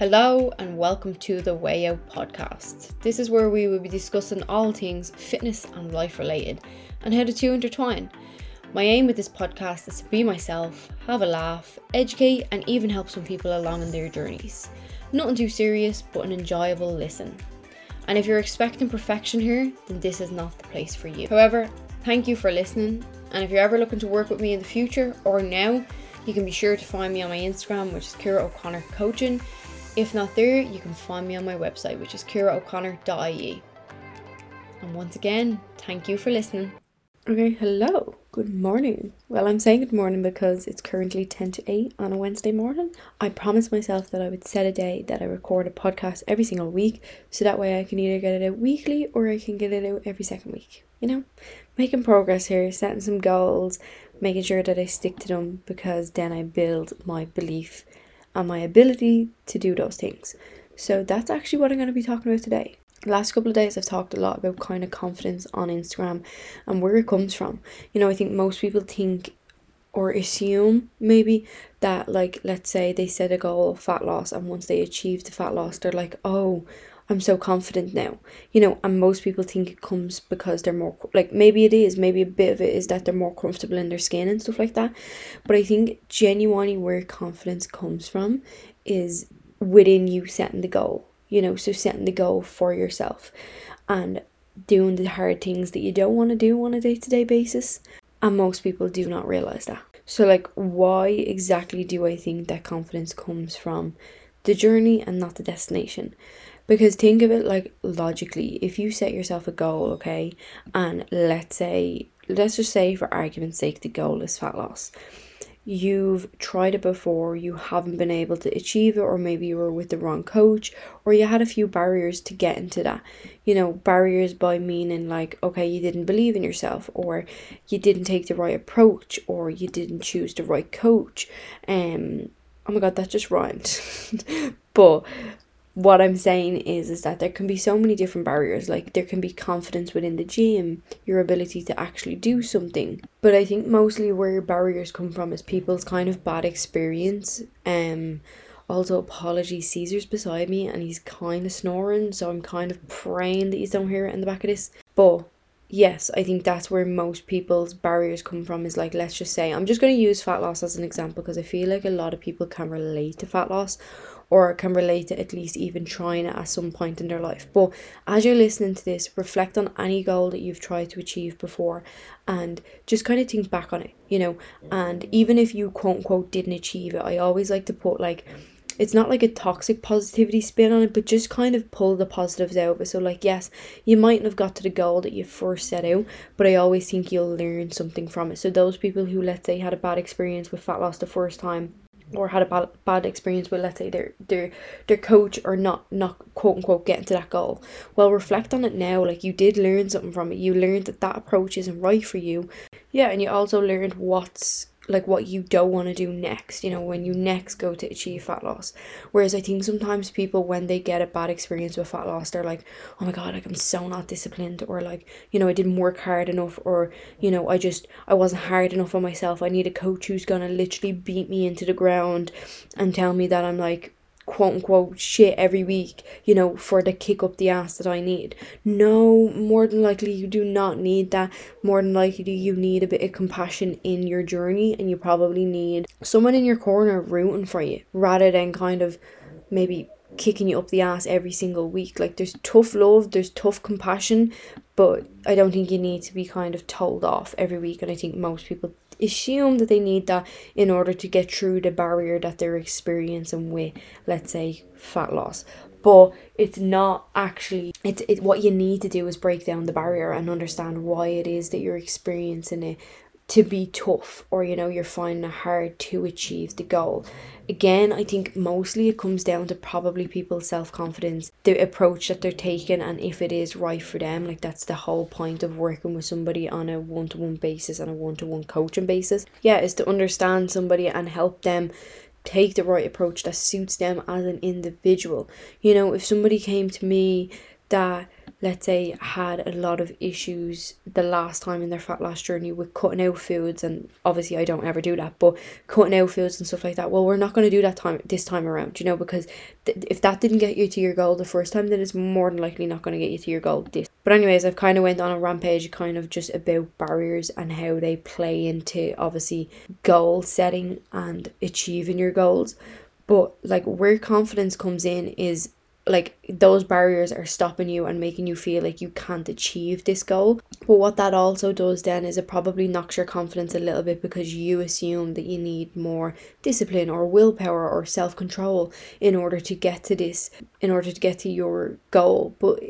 Hello and welcome to the Way Out podcast. This is where we will be discussing all things fitness and life related and how the two intertwine. My aim with this podcast is to be myself, have a laugh, educate, and even help some people along in their journeys. Nothing too serious, but an enjoyable listen. And if you're expecting perfection here, then this is not the place for you. However, thank you for listening. And if you're ever looking to work with me in the future or now, you can be sure to find me on my Instagram, which is Ciara O'Connor Coaching if not there, you can find me on my website, which is ciaraoconnor.ie. And once again, thank you for listening. Okay, hello. Good morning. Well, I'm saying good morning because it's currently 10 to 8 on a Wednesday morning. I promised myself that I would set a day that I record a podcast every single week so that way I can either get it out weekly or I can get it out every second week. You know, making progress here, setting some goals, making sure that I stick to them because then I build my belief and my ability to do those things. So that's actually what I'm going to be talking about today. last couple of days I've talked a lot about kind of confidence on Instagram and where it comes from. You know, I think most people think or assume maybe that like let's say they set a goal of fat loss and once they achieve the fat loss they're like, "Oh, I'm so confident now. You know, and most people think it comes because they're more like maybe it is, maybe a bit of it is that they're more comfortable in their skin and stuff like that. But I think genuinely where confidence comes from is within you setting the goal. You know, so setting the goal for yourself and doing the hard things that you don't want to do on a day to day basis. And most people do not realize that. So, like, why exactly do I think that confidence comes from the journey and not the destination? Because think of it like logically, if you set yourself a goal, okay, and let's say, let's just say for argument's sake, the goal is fat loss. You've tried it before, you haven't been able to achieve it, or maybe you were with the wrong coach, or you had a few barriers to get into that. You know, barriers by meaning like, okay, you didn't believe in yourself, or you didn't take the right approach, or you didn't choose the right coach. Um, oh my god, that just rhymed. but what I'm saying is is that there can be so many different barriers. Like there can be confidence within the gym, your ability to actually do something. But I think mostly where barriers come from is people's kind of bad experience. Um also apologies, Caesar's beside me and he's kind of snoring, so I'm kind of praying that you don't hear it in the back of this. But yes, I think that's where most people's barriers come from is like let's just say I'm just going to use fat loss as an example because I feel like a lot of people can relate to fat loss or can relate to at least even trying it at some point in their life. But as you're listening to this, reflect on any goal that you've tried to achieve before and just kind of think back on it, you know. And even if you quote unquote didn't achieve it, I always like to put like it's not like a toxic positivity spin on it, but just kind of pull the positives out of it. So, like, yes, you mightn't have got to the goal that you first set out, but I always think you'll learn something from it. So, those people who, let's say, had a bad experience with fat loss the first time, or had a bad, bad experience with let's say their their their coach or not not quote unquote getting to that goal well reflect on it now like you did learn something from it you learned that that approach isn't right for you yeah and you also learned what's like what you don't want to do next, you know, when you next go to achieve fat loss. Whereas I think sometimes people, when they get a bad experience with fat loss, they're like, oh my God, like I'm so not disciplined, or like, you know, I didn't work hard enough, or, you know, I just, I wasn't hard enough on myself. I need a coach who's gonna literally beat me into the ground and tell me that I'm like, quote unquote shit every week, you know, for the kick up the ass that I need. No, more than likely you do not need that. More than likely you need a bit of compassion in your journey and you probably need someone in your corner rooting for you rather than kind of maybe kicking you up the ass every single week. Like there's tough love, there's tough compassion, but I don't think you need to be kind of told off every week and I think most people assume that they need that in order to get through the barrier that they're experiencing with, let's say, fat loss. But it's not actually it's it what you need to do is break down the barrier and understand why it is that you're experiencing it to be tough or you know you're finding it hard to achieve the goal. Again i think mostly it comes down to probably people's self-confidence the approach that they're taking and if it is right for them like that's the whole point of working with somebody on a one-to-one basis and a one-to-one coaching basis. Yeah is to understand somebody and help them take the right approach that suits them as an individual. You know if somebody came to me that let's say, had a lot of issues the last time in their fat loss journey with cutting out foods, and obviously I don't ever do that, but cutting out foods and stuff like that. Well, we're not going to do that time this time around, you know, because th- if that didn't get you to your goal the first time, then it's more than likely not going to get you to your goal this. But anyways, I've kind of went on a rampage, kind of just about barriers and how they play into obviously goal setting and achieving your goals. But like where confidence comes in is like those barriers are stopping you and making you feel like you can't achieve this goal. But what that also does then is it probably knocks your confidence a little bit because you assume that you need more discipline or willpower or self control in order to get to this, in order to get to your goal. But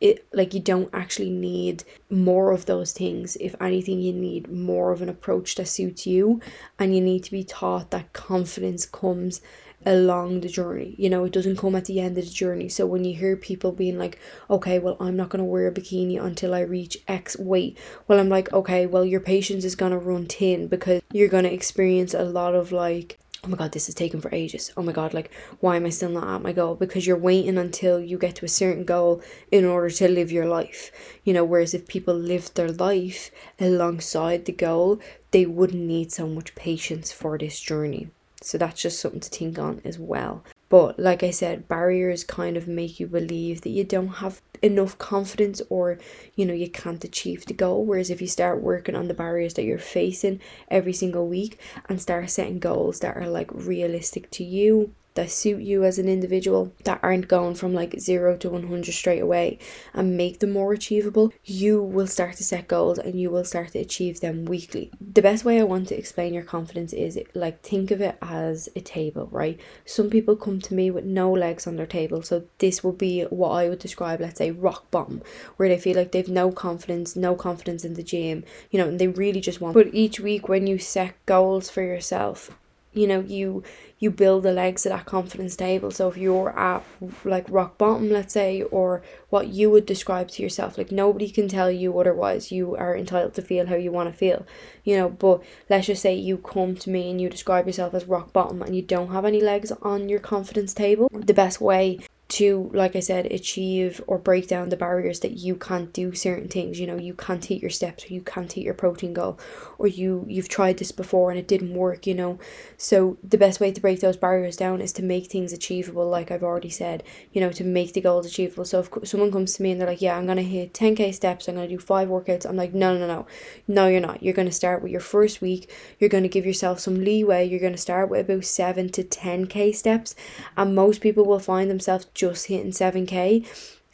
it like you don't actually need more of those things if anything you need more of an approach that suits you and you need to be taught that confidence comes along the journey. You know, it doesn't come at the end of the journey. So when you hear people being like, okay, well, I'm not going to wear a bikini until I reach X weight, well, I'm like, okay, well, your patience is going to run thin because you're going to experience a lot of like, oh my god, this is taking for ages. Oh my god, like, why am I still not at my goal? Because you're waiting until you get to a certain goal in order to live your life. You know, whereas if people lived their life alongside the goal, they wouldn't need so much patience for this journey. So that's just something to think on as well. But like I said, barriers kind of make you believe that you don't have enough confidence or you know you can't achieve the goal. Whereas if you start working on the barriers that you're facing every single week and start setting goals that are like realistic to you, that suit you as an individual that aren't going from like 0 to 100 straight away and make them more achievable you will start to set goals and you will start to achieve them weekly. The best way i want to explain your confidence is like think of it as a table right? Some people come to me with no legs on their table so this would be what i would describe let's say rock bottom where they feel like they've no confidence no confidence in the gym you know and they really just want but each week when you set goals for yourself you know you you build the legs of that confidence table. So if you're at like rock bottom let's say or what you would describe to yourself like nobody can tell you otherwise. You are entitled to feel how you want to feel you know. But let's just say you come to me and you describe yourself as rock bottom and you don't have any legs on your confidence table the best way to like i said achieve or break down the barriers that you can't do certain things. You know you can't hit your steps or you can't hit your protein goal or you you've tried this before and it didn't work you know. So the best way to break those barriers down is to make things achievable like i've already said you know to make the goals achievable. So if someone comes to me and they're like yeah i'm gonna hit 10k steps i'm gonna do five workouts i'm like no no no no you're not. You're gonna start with your first week. You're gonna give yourself some leeway. You're gonna start with about 7 to 10k steps. And most people will find themselves just hitting 7k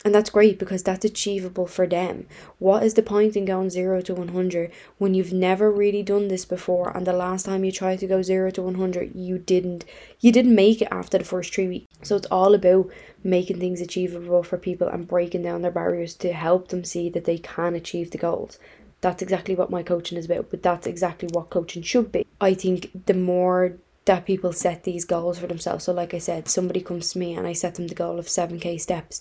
and that's great because that's achievable for them. What is the point in going 0 to 100 when you've never really done this before and the last time you tried to go 0 to 100 you didn't you didn't make it after the first 3 weeks. So it's all about making things achievable for people and breaking down their barriers to help them see that they can achieve the goals. That's exactly what my coaching is about, but that's exactly what coaching should be. I think the more that people set these goals for themselves. So, like I said, somebody comes to me and I set them the goal of 7k steps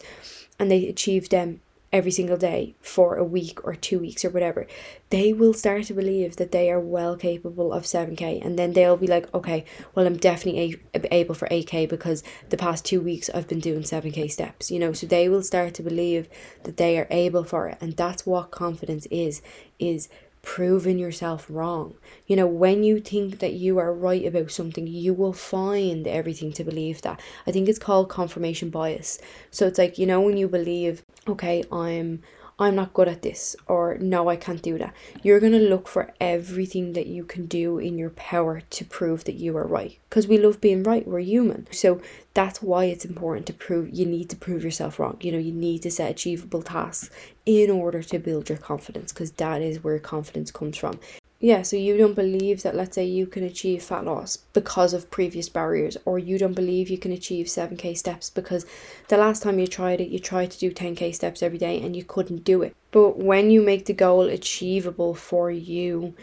and they achieve them every single day for a week or two weeks or whatever, they will start to believe that they are well capable of 7k. And then they'll be like, okay, well, I'm definitely a- able for 8k because the past two weeks I've been doing 7k steps, you know. So they will start to believe that they are able for it. And that's what confidence is, is proving yourself wrong. You know, when you think that you are right about something, you will find everything to believe that. I think it's called confirmation bias. So it's like, you know, when you believe, okay, I'm I'm not good at this, or no, I can't do that. You're going to look for everything that you can do in your power to prove that you are right. Because we love being right, we're human. So that's why it's important to prove, you need to prove yourself wrong. You know, you need to set achievable tasks in order to build your confidence, because that is where confidence comes from yeah, so you don't believe that, let's say, you can achieve fat loss because of previous barriers, or you don't believe you can achieve 7k steps because the last time you tried it, you tried to do 10k steps every day and you couldn't do it. But when you make the goal achievable for you,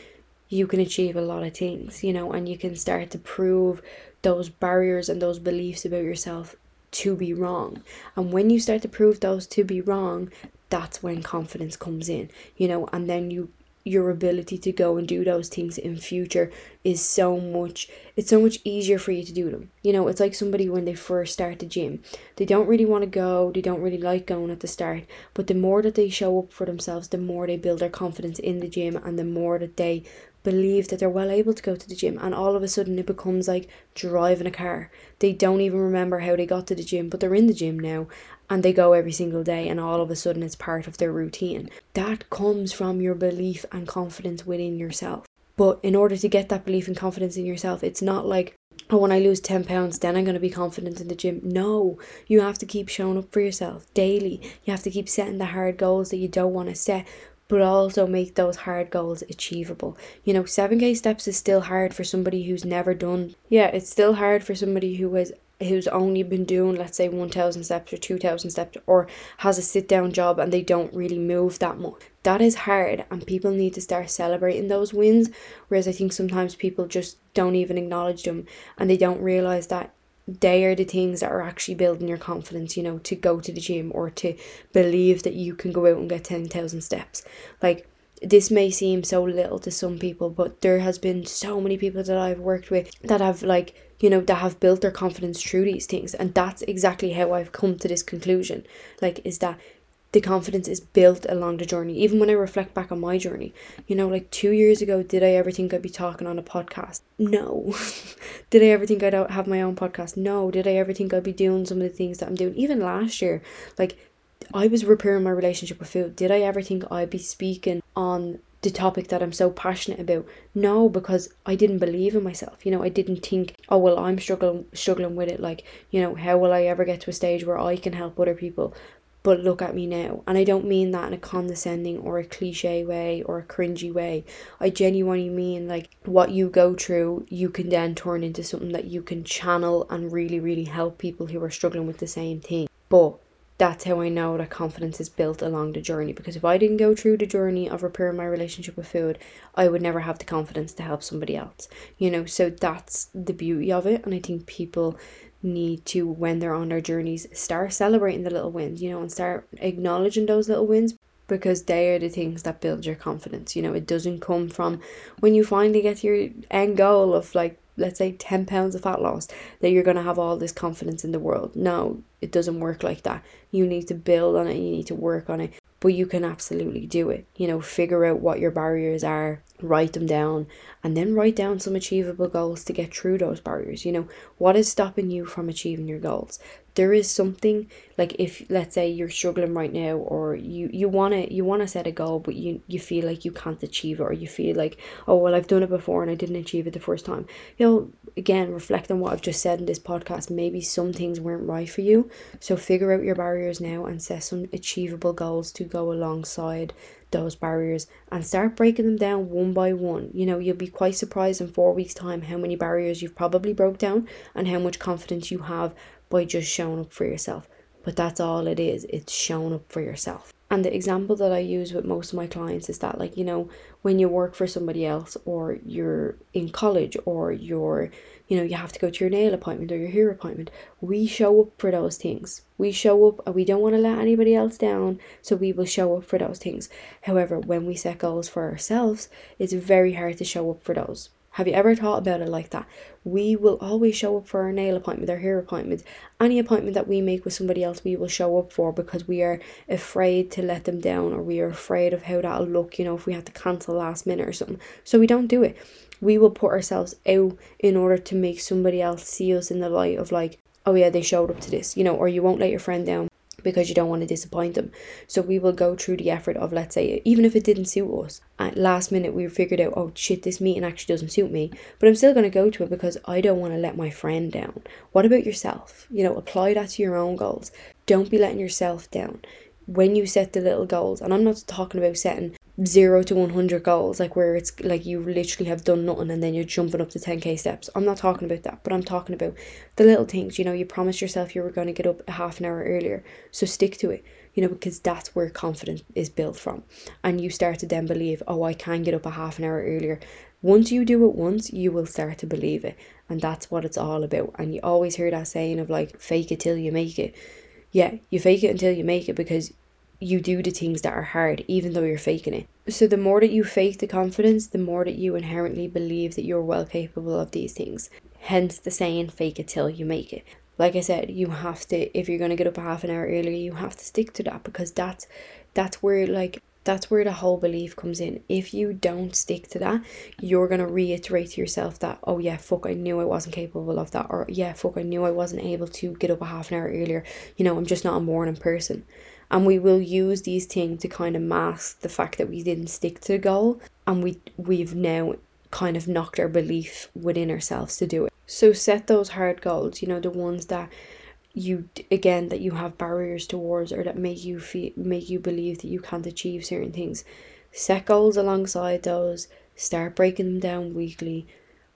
you can achieve a lot of things, you know, and you can start to prove those barriers and those beliefs about yourself to be wrong. And when you start to prove those to be wrong, that's when confidence comes in, you know, and then you your ability to go and do those things in future is so much it's so much easier for you to do them. You know it's like somebody when they first start the gym they don't really want to go they don't really like going at the start but the more that they show up for themselves the more they build their confidence in the gym and the more that they believe that they're well able to go to the gym. And all of a sudden it becomes like driving a car. They don't even remember how they got to the gym but they're in the gym now and they go every single day and all of a sudden it's part of their routine that comes from your belief and confidence within yourself but in order to get that belief and confidence in yourself it's not like oh when i lose 10 pounds then i'm going to be confident in the gym no you have to keep showing up for yourself daily you have to keep setting the hard goals that you don't want to set but also make those hard goals achievable. You know, 7k steps is still hard for somebody who's never done. Yeah, it's still hard for somebody who has who's only been doing let's say 1000 steps or 2000 steps or has a sit down job and they don't really move that much that is hard and people need to start celebrating those wins whereas i think sometimes people just don't even acknowledge them and they don't realize that they are the things that are actually building your confidence, you know, to go to the gym or to believe that you can go out and get 10,000 steps. Like, this may seem so little to some people, but there has been so many people that I've worked with that have, like, you know, that have built their confidence through these things. And that's exactly how I've come to this conclusion. Like, is that the confidence is built along the journey. Even when I reflect back on my journey, you know, like two years ago, did I ever think I'd be talking on a podcast? No. did I ever think I'd have my own podcast? No. Did I ever think I'd be doing some of the things that I'm doing? Even last year, like I was repairing my relationship with food. Did I ever think I'd be speaking on the topic that I'm so passionate about? No, because I didn't believe in myself. You know, I didn't think, oh well, I'm struggling struggling with it. Like, you know, how will I ever get to a stage where I can help other people? but look at me now. And I don't mean that in a condescending or a cliche way or a cringy way. I genuinely mean like what you go through, you can then turn into something that you can channel and really, really help people who are struggling with the same thing. But that's how I know that confidence is built along the journey. Because if I didn't go through the journey of repairing my relationship with food, I would never have the confidence to help somebody else. You know, so that's the beauty of it. And I think people need to when they're on their journeys start celebrating the little wins you know and start acknowledging those little wins because they are the things that build your confidence you know it doesn't come from when you finally get your end goal of like let's say 10 pounds of fat loss that you're going to have all this confidence in the world. No it doesn't work like that. You need to build on it you need to work on it but you can absolutely do it. You know figure out what your barriers are write them down and then write down some achievable goals to get through those barriers. You know what is stopping you from achieving your goals? There is something like if let's say you're struggling right now or you you want to you want to set a goal but you you feel like you can't achieve it or you feel like oh well I've done it before and I didn't achieve it the first time. You know again reflect on what I've just said in this podcast. Maybe some things weren't right for you. So figure out your barriers now and set some achievable goals to go alongside those barriers and start breaking them down one by one. You know, you'll be quite surprised in four weeks' time how many barriers you've probably broke down and how much confidence you have by just showing up for yourself. But that's all it is, it's showing up for yourself. And the example that I use with most of my clients is that, like, you know, when you work for somebody else or you're in college or you're, you know, you have to go to your nail appointment or your hair appointment, we show up for those things. We show up and we don't want to let anybody else down, so we will show up for those things. However, when we set goals for ourselves, it's very hard to show up for those have you ever thought about it like that? We will always show up for our nail appointment, our hair appointment, any appointment that we make with somebody else, we will show up for because we are afraid to let them down or we are afraid of how that'll look, you know, if we have to cancel last minute or something. So we don't do it. We will put ourselves out in order to make somebody else see us in the light of like, oh yeah, they showed up to this, you know, or you won't let your friend down because you don't want to disappoint them. So we will go through the effort of, let's say, even if it didn't suit us, at last minute we figured out, oh shit, this meeting actually doesn't suit me, but I'm still going to go to it because I don't want to let my friend down. What about yourself? You know, apply that to your own goals. Don't be letting yourself down. When you set the little goals, and I'm not talking about setting zero to 100 goals, like where it's like you literally have done nothing and then you're jumping up to 10k steps. I'm not talking about that, but I'm talking about the little things. You know, you promised yourself you were going to get up a half an hour earlier, so stick to it, you know, because that's where confidence is built from. And you start to then believe, oh, I can get up a half an hour earlier. Once you do it once, you will start to believe it. And that's what it's all about. And you always hear that saying of like, fake it till you make it. Yeah, you fake it until you make it because you do the things that are hard even though you're faking it So, the more that you fake the confidence, the more that you inherently believe that you're well capable of these things. Hence the saying, fake it till you make it. Like I said, you have to, if you're going to get up a half an hour earlier, you have to stick to that because that's, that's where, like, that's where the whole belief comes in. If you don't stick to that, you're going to reiterate to yourself that, oh yeah, fuck, I knew I wasn't capable of that. Or yeah, fuck, I knew I wasn't able to get up a half an hour earlier. You know, I'm just not a morning person and we will use these things to kind of mask the fact that we didn't stick to the goal and we we've now kind of knocked our belief within ourselves to do it. So set those hard goals you know the ones that you again that you have barriers towards or that make you feel make you believe that you can't achieve certain things. Set goals alongside those start breaking them down weekly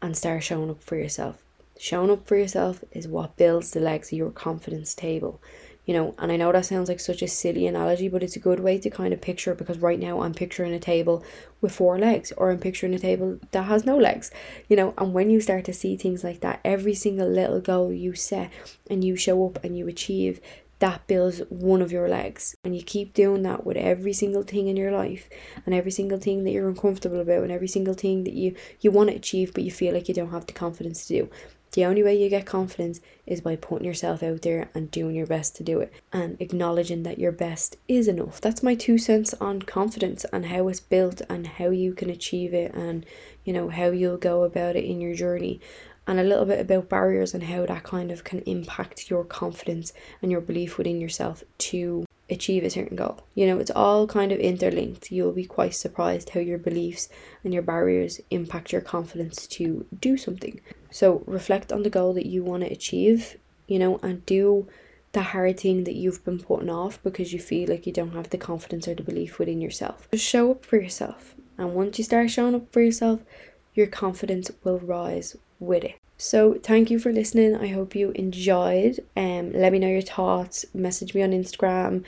and start showing up for yourself. Showing up for yourself is what builds the legs of your confidence table you know and i know that sounds like such a silly analogy but it's a good way to kind of picture because right now i'm picturing a table with four legs or i'm picturing a table that has no legs you know and when you start to see things like that every single little goal you set and you show up and you achieve that builds one of your legs. And you keep doing that with every single thing in your life and every single thing that you're uncomfortable about and every single thing that you you want to achieve but you feel like you don't have the confidence to do the only way you get confidence is by putting yourself out there and doing your best to do it and acknowledging that your best is enough. That's my two cents on confidence and how it's built and how you can achieve it and you know how you'll go about it in your journey and a little bit about barriers and how that kind of can impact your confidence and your belief within yourself to achieve a certain goal. You know, it's all kind of interlinked. You'll be quite surprised how your beliefs and your barriers impact your confidence to do something. So reflect on the goal that you want to achieve, you know, and do the hard thing that you've been putting off because you feel like you don't have the confidence or the belief within yourself. Just show up for yourself. And once you start showing up for yourself, your confidence will rise with it. So thank you for listening. I hope you enjoyed. Um let me know your thoughts. Message me on Instagram.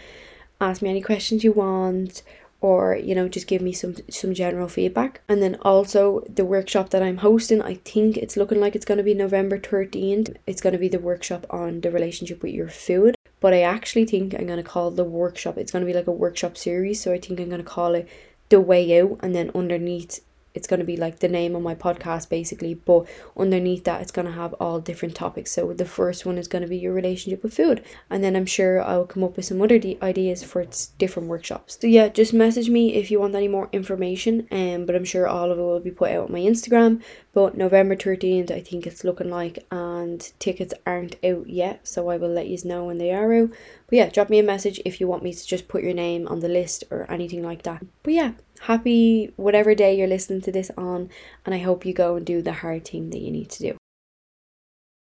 Ask me any questions you want or you know just give me some some general feedback and then also the workshop that i'm hosting i think it's looking like it's going to be november 13th it's going to be the workshop on the relationship with your food but i actually think i'm going to call the workshop it's going to be like a workshop series so i think i'm going to call it the way out and then underneath it's going to be like the name of my podcast basically but underneath that it's going to have all different topics. So the first one is going to be your relationship with food and then i'm sure i'll come up with some other de- ideas for different workshops. So yeah just message me if you want any more information um, but i'm sure all of it will be put out on my instagram. But november 13th i think it's looking like and tickets aren't out yet so i will let you know when they are out. But yeah drop me a message if you want me to just put your name on the list or anything like that. But yeah happy whatever day you're listening to this on, and I hope you go and do the hard thing that you need to do.